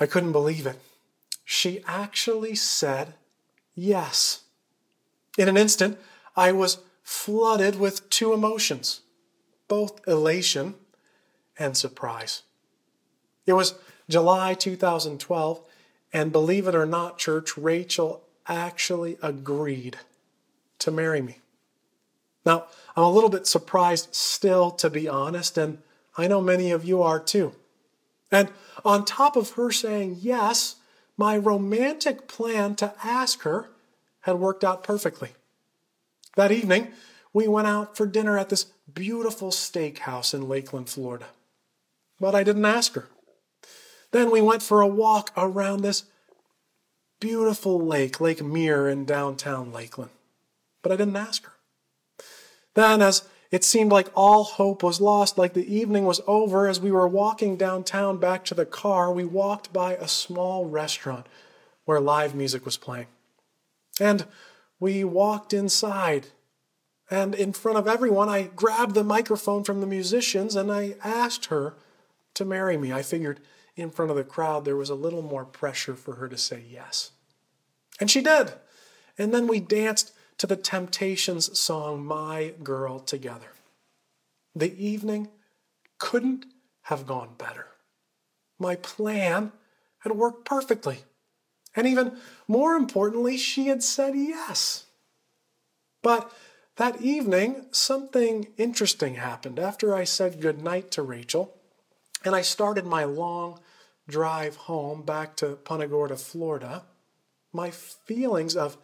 I couldn't believe it. She actually said yes. In an instant, I was flooded with two emotions, both elation and surprise. It was July 2012, and believe it or not, church, Rachel actually agreed to marry me. Now, I'm a little bit surprised still, to be honest, and I know many of you are too. And on top of her saying yes, my romantic plan to ask her had worked out perfectly. That evening, we went out for dinner at this beautiful steakhouse in Lakeland, Florida. But I didn't ask her. Then we went for a walk around this beautiful lake, Lake Mirror in downtown Lakeland. But I didn't ask her. Then, as it seemed like all hope was lost, like the evening was over, as we were walking downtown back to the car, we walked by a small restaurant where live music was playing. And we walked inside. And in front of everyone, I grabbed the microphone from the musicians and I asked her to marry me. I figured in front of the crowd there was a little more pressure for her to say yes. And she did. And then we danced to the Temptations song, My Girl, together. The evening couldn't have gone better. My plan had worked perfectly. And even more importantly, she had said yes. But that evening, something interesting happened after I said goodnight to Rachel and I started my long drive home back to Punta Gorda, Florida. My feelings of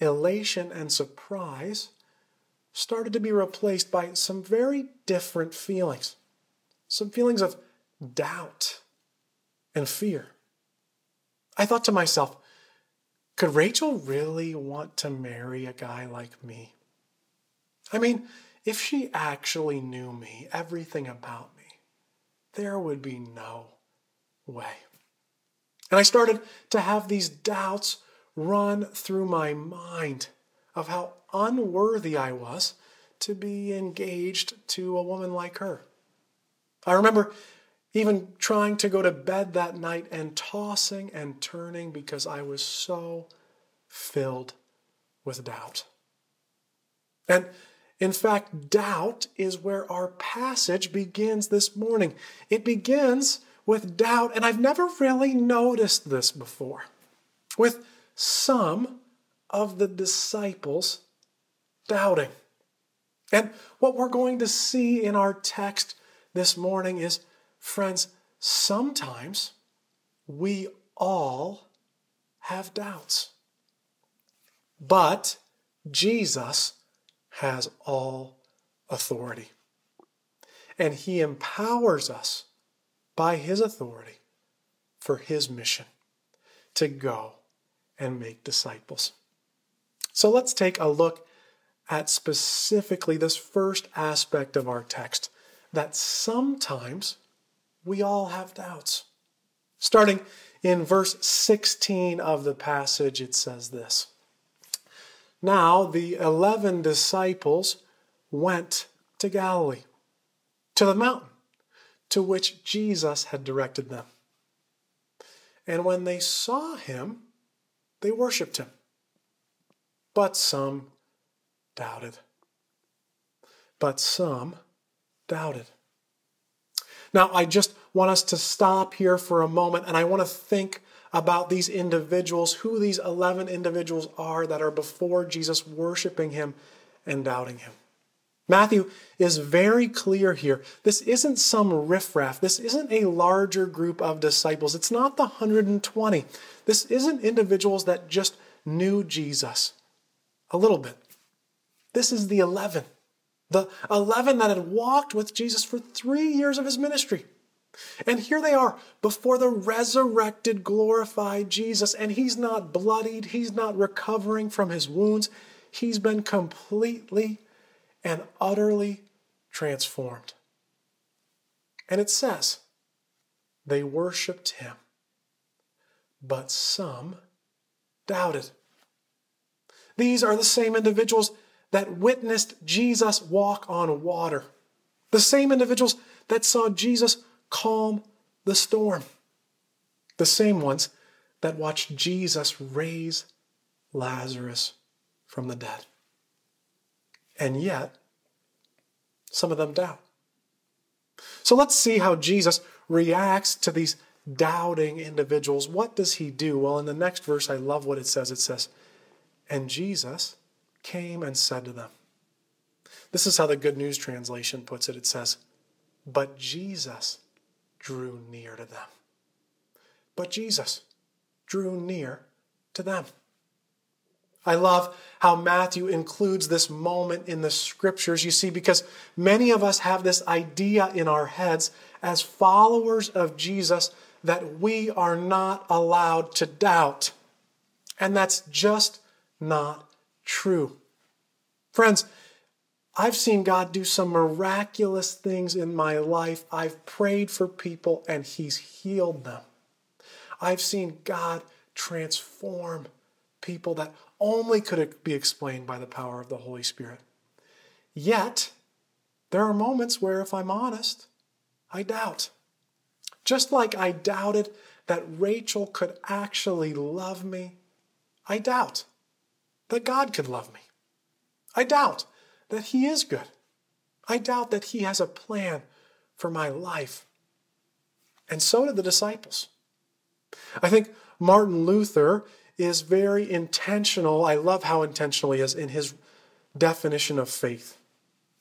elation and surprise started to be replaced by some very different feelings. Some feelings of doubt and fear. I thought to myself, could Rachel really want to marry a guy like me? I mean, if she actually knew me, everything about me, there would be no way. And I started to have these doubts run through my mind of how unworthy I was to be engaged to a woman like her. I remember even trying to go to bed that night and tossing and turning because I was so filled with doubt. And in fact, doubt is where our passage begins this morning. It begins with doubt, and I've never really noticed this before. With some of the disciples doubting. And what we're going to see in our text this morning is, friends, sometimes we all have doubts. But Jesus has all authority. And he empowers us by his authority for his mission to go and make disciples. So let's take a look at specifically this first aspect of our text that sometimes we all have doubts. Starting in verse 16 of the passage, it says this Now the eleven disciples went to Galilee, to the mountain to which Jesus had directed them. And when they saw him, they worshiped him. But some doubted. But some doubted. Now, I just want us to stop here for a moment and I want to think about these individuals, who these 11 individuals are that are before Jesus worshiping him and doubting him. Matthew is very clear here. This isn't some riffraff. This isn't a larger group of disciples. It's not the 120. This isn't individuals that just knew Jesus a little bit. This is the 11. The 11 that had walked with Jesus for three years of his ministry. And here they are before the resurrected, glorified Jesus. And he's not bloodied, he's not recovering from his wounds. He's been completely and utterly transformed. And it says, they worshiped him, but some doubted. These are the same individuals that witnessed Jesus walk on water, the same individuals that saw Jesus calm the storm. The same ones that watched Jesus raise Lazarus from the dead. And yet, some of them doubt. So let's see how Jesus reacts to these doubting individuals. What does he do? Well, in the next verse, I love what it says. It says, And Jesus came and said to them, This is how the Good News translation puts it. It says, But Jesus drew near to them. But Jesus drew near to them. I love how Matthew includes this moment in the scriptures, you see, because many of us have this idea in our heads as followers of Jesus that we are not allowed to doubt. And that's just not true. Friends, I've seen God do some miraculous things in my life. I've prayed for people and He's healed them. I've seen God transform people that only could it be explained by the power of the Holy Spirit. Yet, there are moments where, if I'm honest, I doubt. Just like I doubted that Rachel could actually love me, I doubt that God could love me. I doubt that He is good. I doubt that He has a plan for my life. And so did the disciples. I think Martin Luther is very intentional. I love how intentional he is in his definition of faith.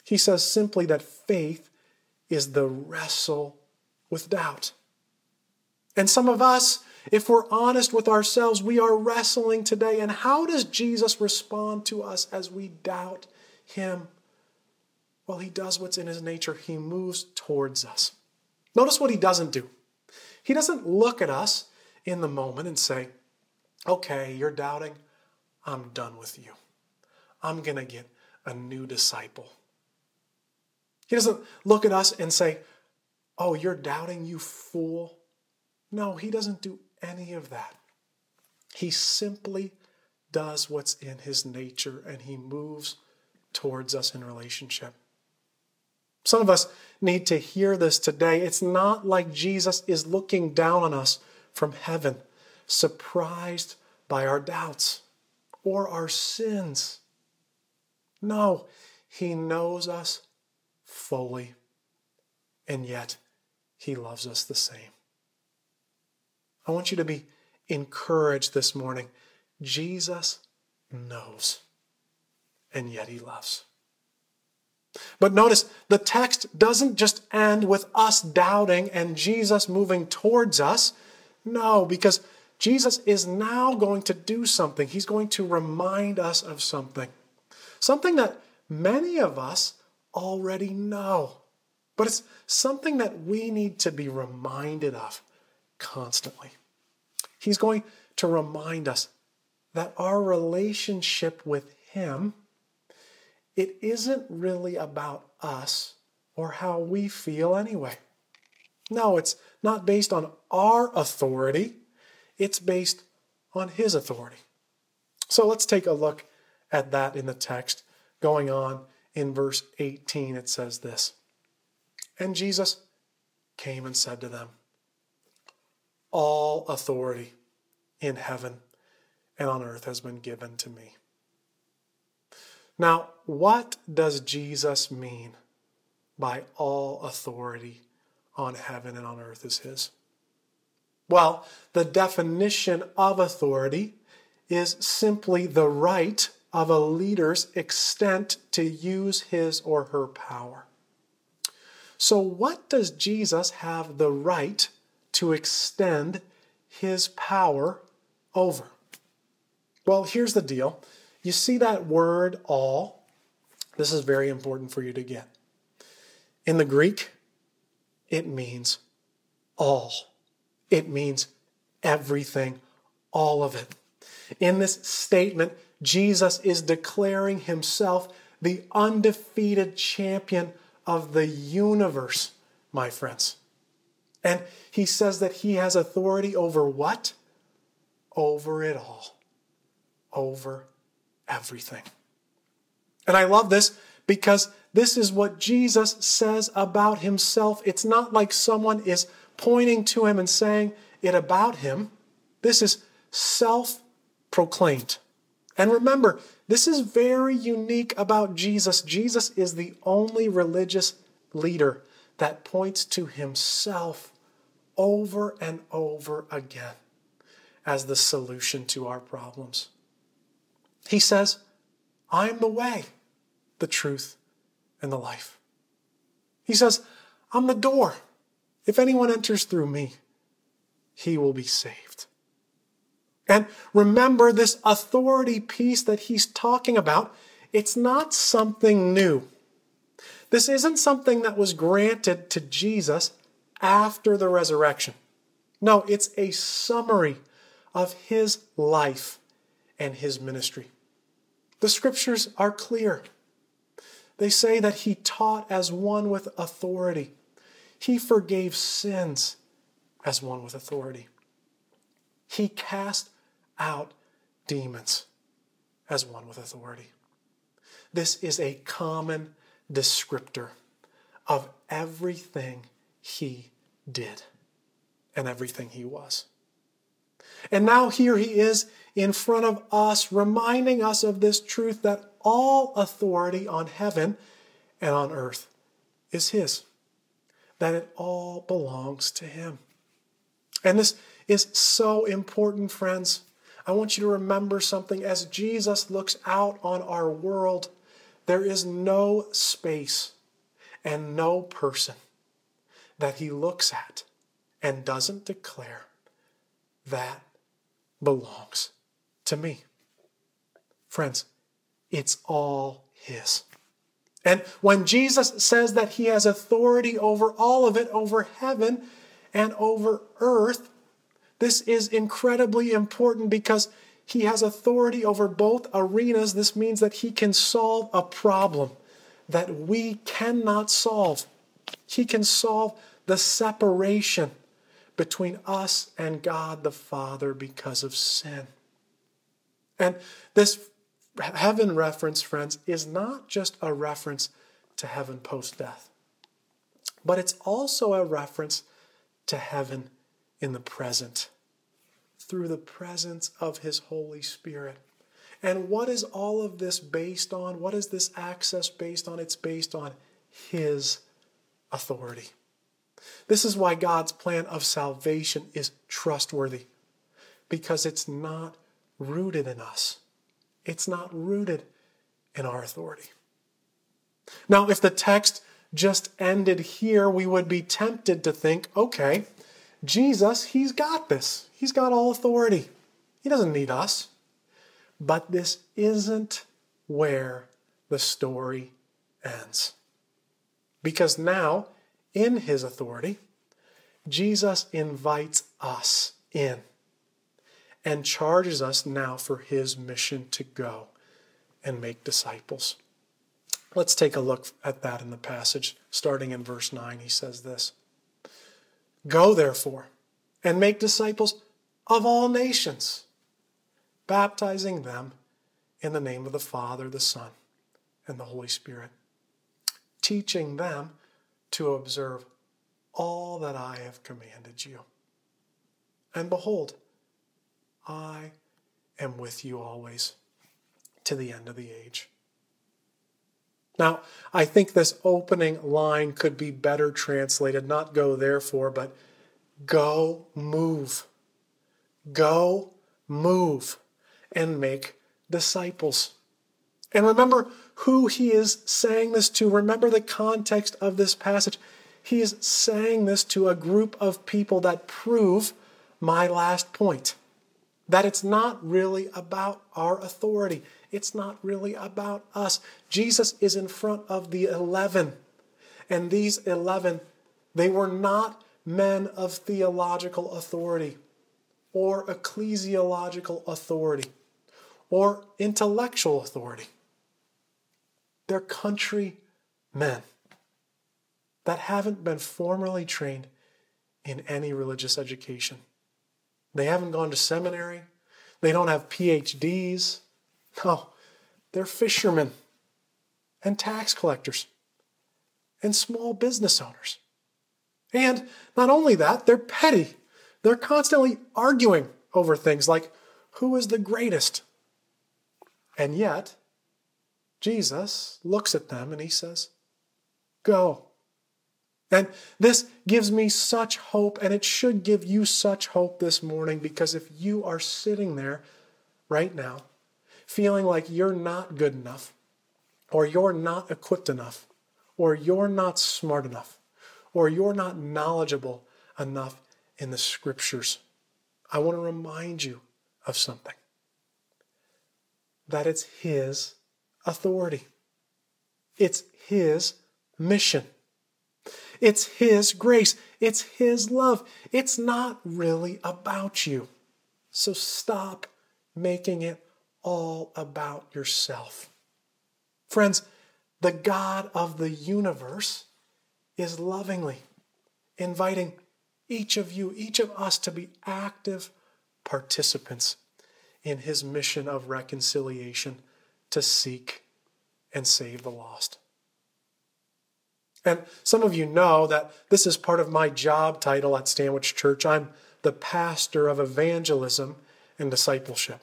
He says simply that faith is the wrestle with doubt. And some of us, if we're honest with ourselves, we are wrestling today. And how does Jesus respond to us as we doubt him? Well, he does what's in his nature. He moves towards us. Notice what he doesn't do. He doesn't look at us in the moment and say, okay, you're doubting. I'm done with you. I'm going to get a new disciple. He doesn't look at us and say, oh, you're doubting, you fool. No, he doesn't do any of that. He simply does what's in his nature and he moves towards us in relationship. Some of us need to hear this today. It's not like Jesus is looking down on us from heaven surprised by our doubts or our sins. No, He knows us fully, and yet He loves us the same. I want you to be encouraged this morning. Jesus knows, and yet He loves. But notice the text doesn't just end with us doubting and Jesus moving towards us. No, because Jesus is now going to do something. He's going to remind us of something. Something that many of us already know. But it's something that we need to be reminded of constantly. He's going to remind us that our relationship with Him, it isn't really about us or how we feel anyway. No, it's not based on our authority, it's based on His authority. So let's take a look at that in the text. Going on in verse 18, it says this And Jesus came and said to them, All authority in heaven and on earth has been given to me. Now, what does Jesus mean by all authority on heaven and on earth is his? Well, the definition of authority is simply the right of a leader's extent to use his or her power. So, what does Jesus have the right to extend his power over? Well, here's the deal. You see that word all? This is very important for you to get. In the Greek, it means all. It means everything, all of it. In this statement, Jesus is declaring himself the undefeated champion of the universe, my friends. And he says that he has authority over what? Over it all. Over everything. And I love this because this is what Jesus says about himself. It's not like someone is pointing to him and saying, it about him. This is self proclaimed. And remember, this is very unique about Jesus. Jesus is the only religious leader that points to himself over and over again as the solution to our problems. He says, I am the way, the truth, and the life. He says, I'm the door. If anyone enters through me, he will be saved. And remember this authority piece that he's talking about, it's not something new. This isn't something that was granted to Jesus after the resurrection. No, it's a summary of his life and his ministry. The scriptures are clear. They say that he taught as one with authority. He forgave sins as one with authority. He cast out demons as one with authority. This is a common descriptor of everything he did and everything he was. And now here he is in front of us, reminding us of this truth that all authority on heaven and on earth is his, that it all belongs to him. And this is so important, friends. I want you to remember something. As Jesus looks out on our world, there is no space and no person that he looks at and doesn't declare that belongs to me. Friends, it's all his. And when Jesus says that he has authority over all of it, over heaven and over earth, this is incredibly important because he has authority over both arenas. This means that he can solve a problem that we cannot solve. He can solve the separation between us and God the Father because of sin. And this heaven reference, friends, is not just a reference to heaven post death, but it's also a reference to heaven in the present through the presence of His Holy Spirit. And what is all of this based on? What is this access based on? It's based on His authority. This is why God's plan of salvation is trustworthy, because it's not rooted in us, it's not rooted in our authority. Now, if the text just ended here, we would be tempted to think, okay, Jesus, he's got this. He's got all authority. He doesn't need us. But this isn't where the story ends. Because now, in his authority, Jesus invites us in and charges us now for his mission to go and make disciples. Let's take a look at that in the passage. Starting in verse 9, he says this Go therefore and make disciples of all nations, baptizing them in the name of the Father, the Son, and the Holy Spirit, teaching them to observe all that I have commanded you. And behold, I am with you always to the end of the age. Now, I think this opening line could be better translated, not go therefore, but go move. Go move and make disciples. And remember who he is saying this to. Remember the context of this passage. He is saying this to a group of people that prove my last point that it's not really about our authority. It's not really about us. Jesus is in front of the 11. And these 11, they were not men of theological authority or ecclesiological authority or intellectual authority. They're country men that haven't been formally trained in any religious education. They haven't gone to seminary. They don't have PhDs. No, they're fishermen and tax collectors and small business owners. And not only that, they're petty. They're constantly arguing over things like who is the greatest? And yet, Jesus looks at them and he says, Go. And this gives me such hope, and it should give you such hope this morning because if you are sitting there right now feeling like you're not good enough, or you're not equipped enough, or you're not smart enough, or you're not knowledgeable enough in the scriptures, I want to remind you of something that it's His authority, it's His mission. It's His grace. It's His love. It's not really about you. So stop making it all about yourself. Friends, the God of the universe is lovingly inviting each of you, each of us, to be active participants in his mission of reconciliation to seek and save the lost. And some of you know that this is part of my job title at Stanwich Church. I'm the pastor of evangelism and discipleship.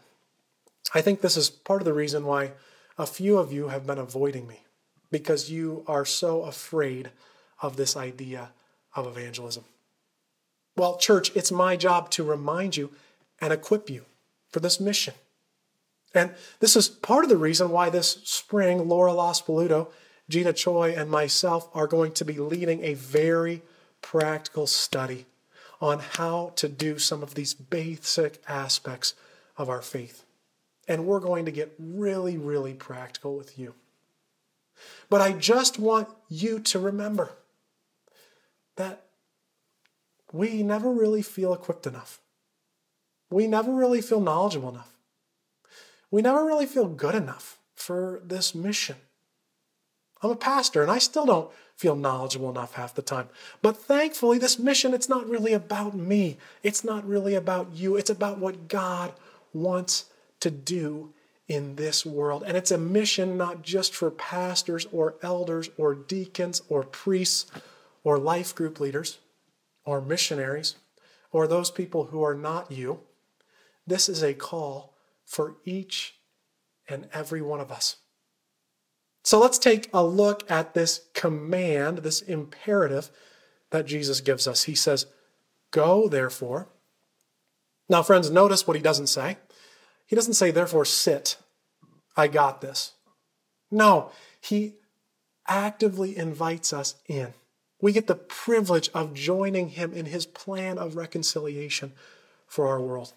I think this is part of the reason why a few of you have been avoiding me, because you are so afraid of this idea of evangelism. Well, church, it's my job to remind you and equip you for this mission. And this is part of the reason why this spring, Laura Lospoluto, Gina Choi, and myself are going to be leading a very practical study on how to do some of these basic aspects of our faith. And we're going to get really, really practical with you. But I just want you to remember that we never really feel equipped enough. We never really feel knowledgeable enough. We never really feel good enough for this mission. I'm a pastor and I still don't feel knowledgeable enough half the time. But thankfully, this mission, it's not really about me. It's not really about you. It's about what God wants to do in this world. And it's a mission not just for pastors or elders or deacons or priests or life group leaders or missionaries or those people who are not you. This is a call for each and every one of us. So let's take a look at this command, this imperative that Jesus gives us. He says, Go, therefore. Now, friends, notice what he doesn't say. He doesn't say, therefore, sit. I got this. No, he actively invites us in. We get the privilege of joining him in his plan of reconciliation for our world.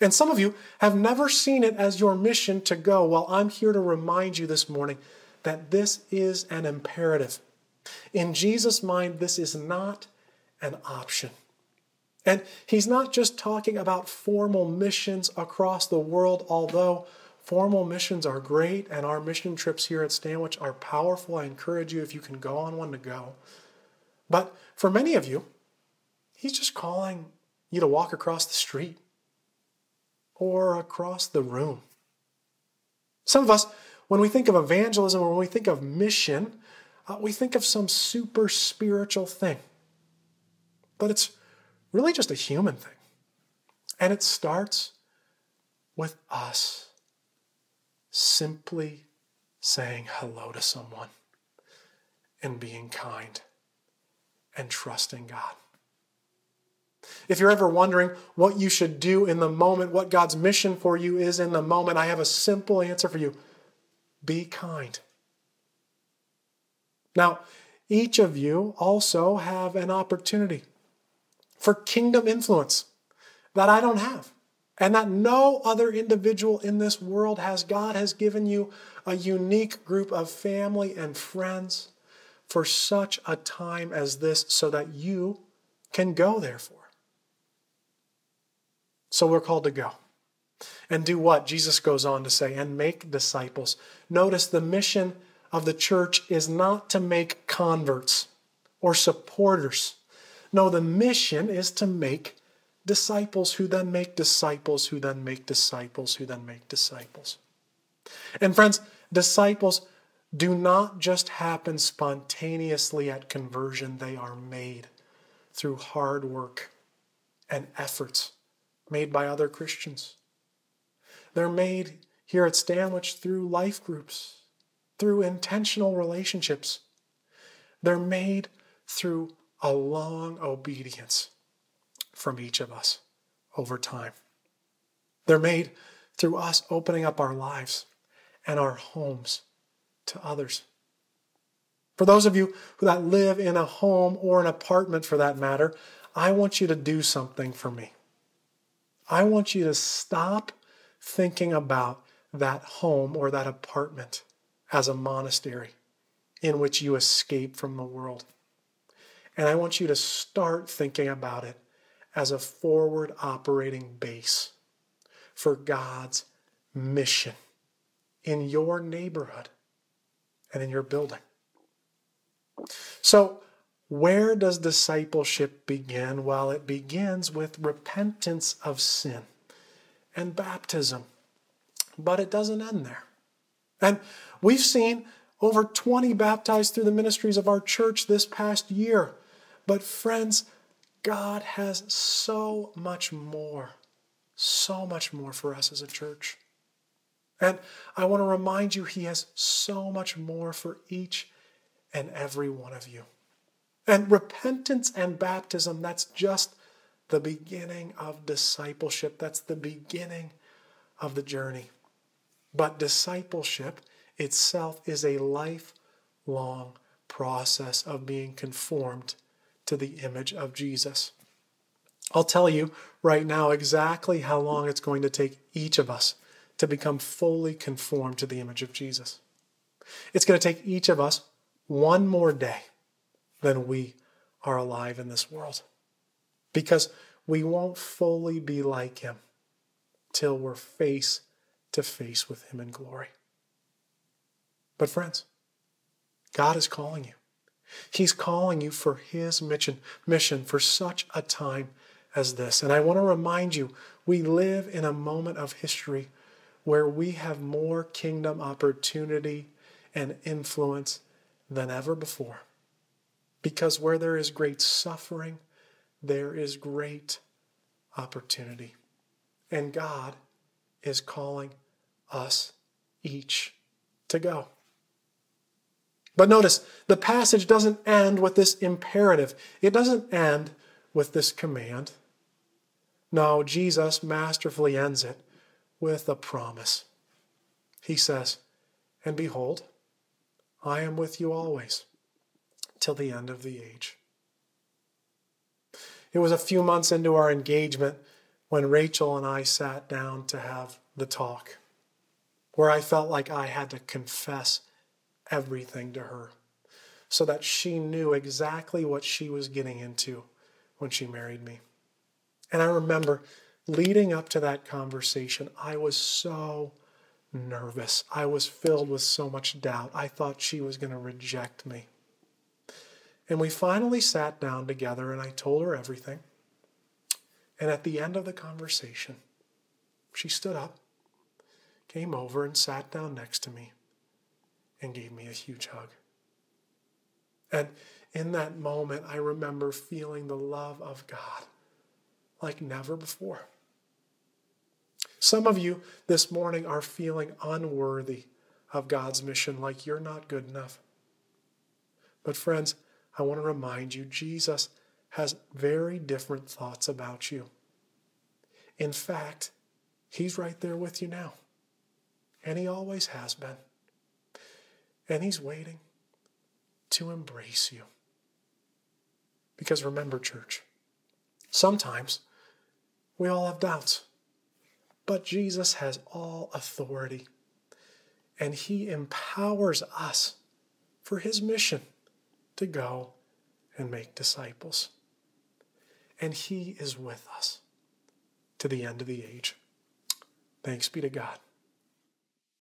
And some of you have never seen it as your mission to go. Well, I'm here to remind you this morning that this is an imperative. In Jesus' mind, this is not an option. And he's not just talking about formal missions across the world, although formal missions are great and our mission trips here at Stanwich are powerful. I encourage you, if you can go on one, to go. But for many of you, he's just calling you to walk across the street or across the room. Some of us, when we think of evangelism or when we think of mission, uh, we think of some super spiritual thing. But it's really just a human thing. And it starts with us simply saying hello to someone and being kind and trusting God. If you're ever wondering what you should do in the moment, what God's mission for you is in the moment, I have a simple answer for you be kind. Now, each of you also have an opportunity for kingdom influence that I don't have and that no other individual in this world has. God has given you a unique group of family and friends for such a time as this so that you can go, there therefore. So we're called to go. And do what? Jesus goes on to say, and make disciples. Notice the mission of the church is not to make converts or supporters. No, the mission is to make disciples who then make disciples who then make disciples who then make disciples. And friends, disciples do not just happen spontaneously at conversion, they are made through hard work and efforts made by other Christians. They're made here at Stanwich through life groups, through intentional relationships. They're made through a long obedience from each of us over time. They're made through us opening up our lives and our homes to others. For those of you who that live in a home or an apartment for that matter, I want you to do something for me. I want you to stop thinking about that home or that apartment as a monastery in which you escape from the world. And I want you to start thinking about it as a forward operating base for God's mission in your neighborhood and in your building. So, where does discipleship begin? Well, it begins with repentance of sin and baptism. But it doesn't end there. And we've seen over 20 baptized through the ministries of our church this past year. But, friends, God has so much more, so much more for us as a church. And I want to remind you, He has so much more for each and every one of you. And repentance and baptism, that's just the beginning of discipleship. That's the beginning of the journey. But discipleship itself is a lifelong process of being conformed to the image of Jesus. I'll tell you right now exactly how long it's going to take each of us to become fully conformed to the image of Jesus. It's going to take each of us one more day than we are alive in this world because we won't fully be like him till we're face to face with him in glory. But, friends, God is calling you. He's calling you for his mission, mission for such a time as this. And I want to remind you, we live in a moment of history where we have more kingdom opportunity and influence than ever before. Because where there is great suffering, there is great opportunity. And God is calling us each to go. But notice, the passage doesn't end with this imperative. It doesn't end with this command. No, Jesus masterfully ends it with a promise. He says, And behold, I am with you always till the end of the age. It was a few months into our engagement when Rachel and I sat down to have the talk, where I felt like I had to confess everything to her so that she knew exactly what she was getting into when she married me. And I remember leading up to that conversation, I was so nervous. I was filled with so much doubt. I thought she was going to reject me. And we finally sat down together and I told her everything. And at the end of the conversation, she stood up, came over, and sat down next to me and gave me a huge hug. And in that moment, I remember feeling the love of God like never before. Some of you this morning are feeling unworthy of God's mission, like you're not good enough. But, friends, I want to remind you Jesus has very different thoughts about you. In fact, He's right there with you now, and He always has been. And He's waiting to embrace you. Because remember, church, sometimes we all have doubts. But Jesus has all authority, and he empowers us for his mission to go and make disciples. And he is with us to the end of the age. Thanks be to God.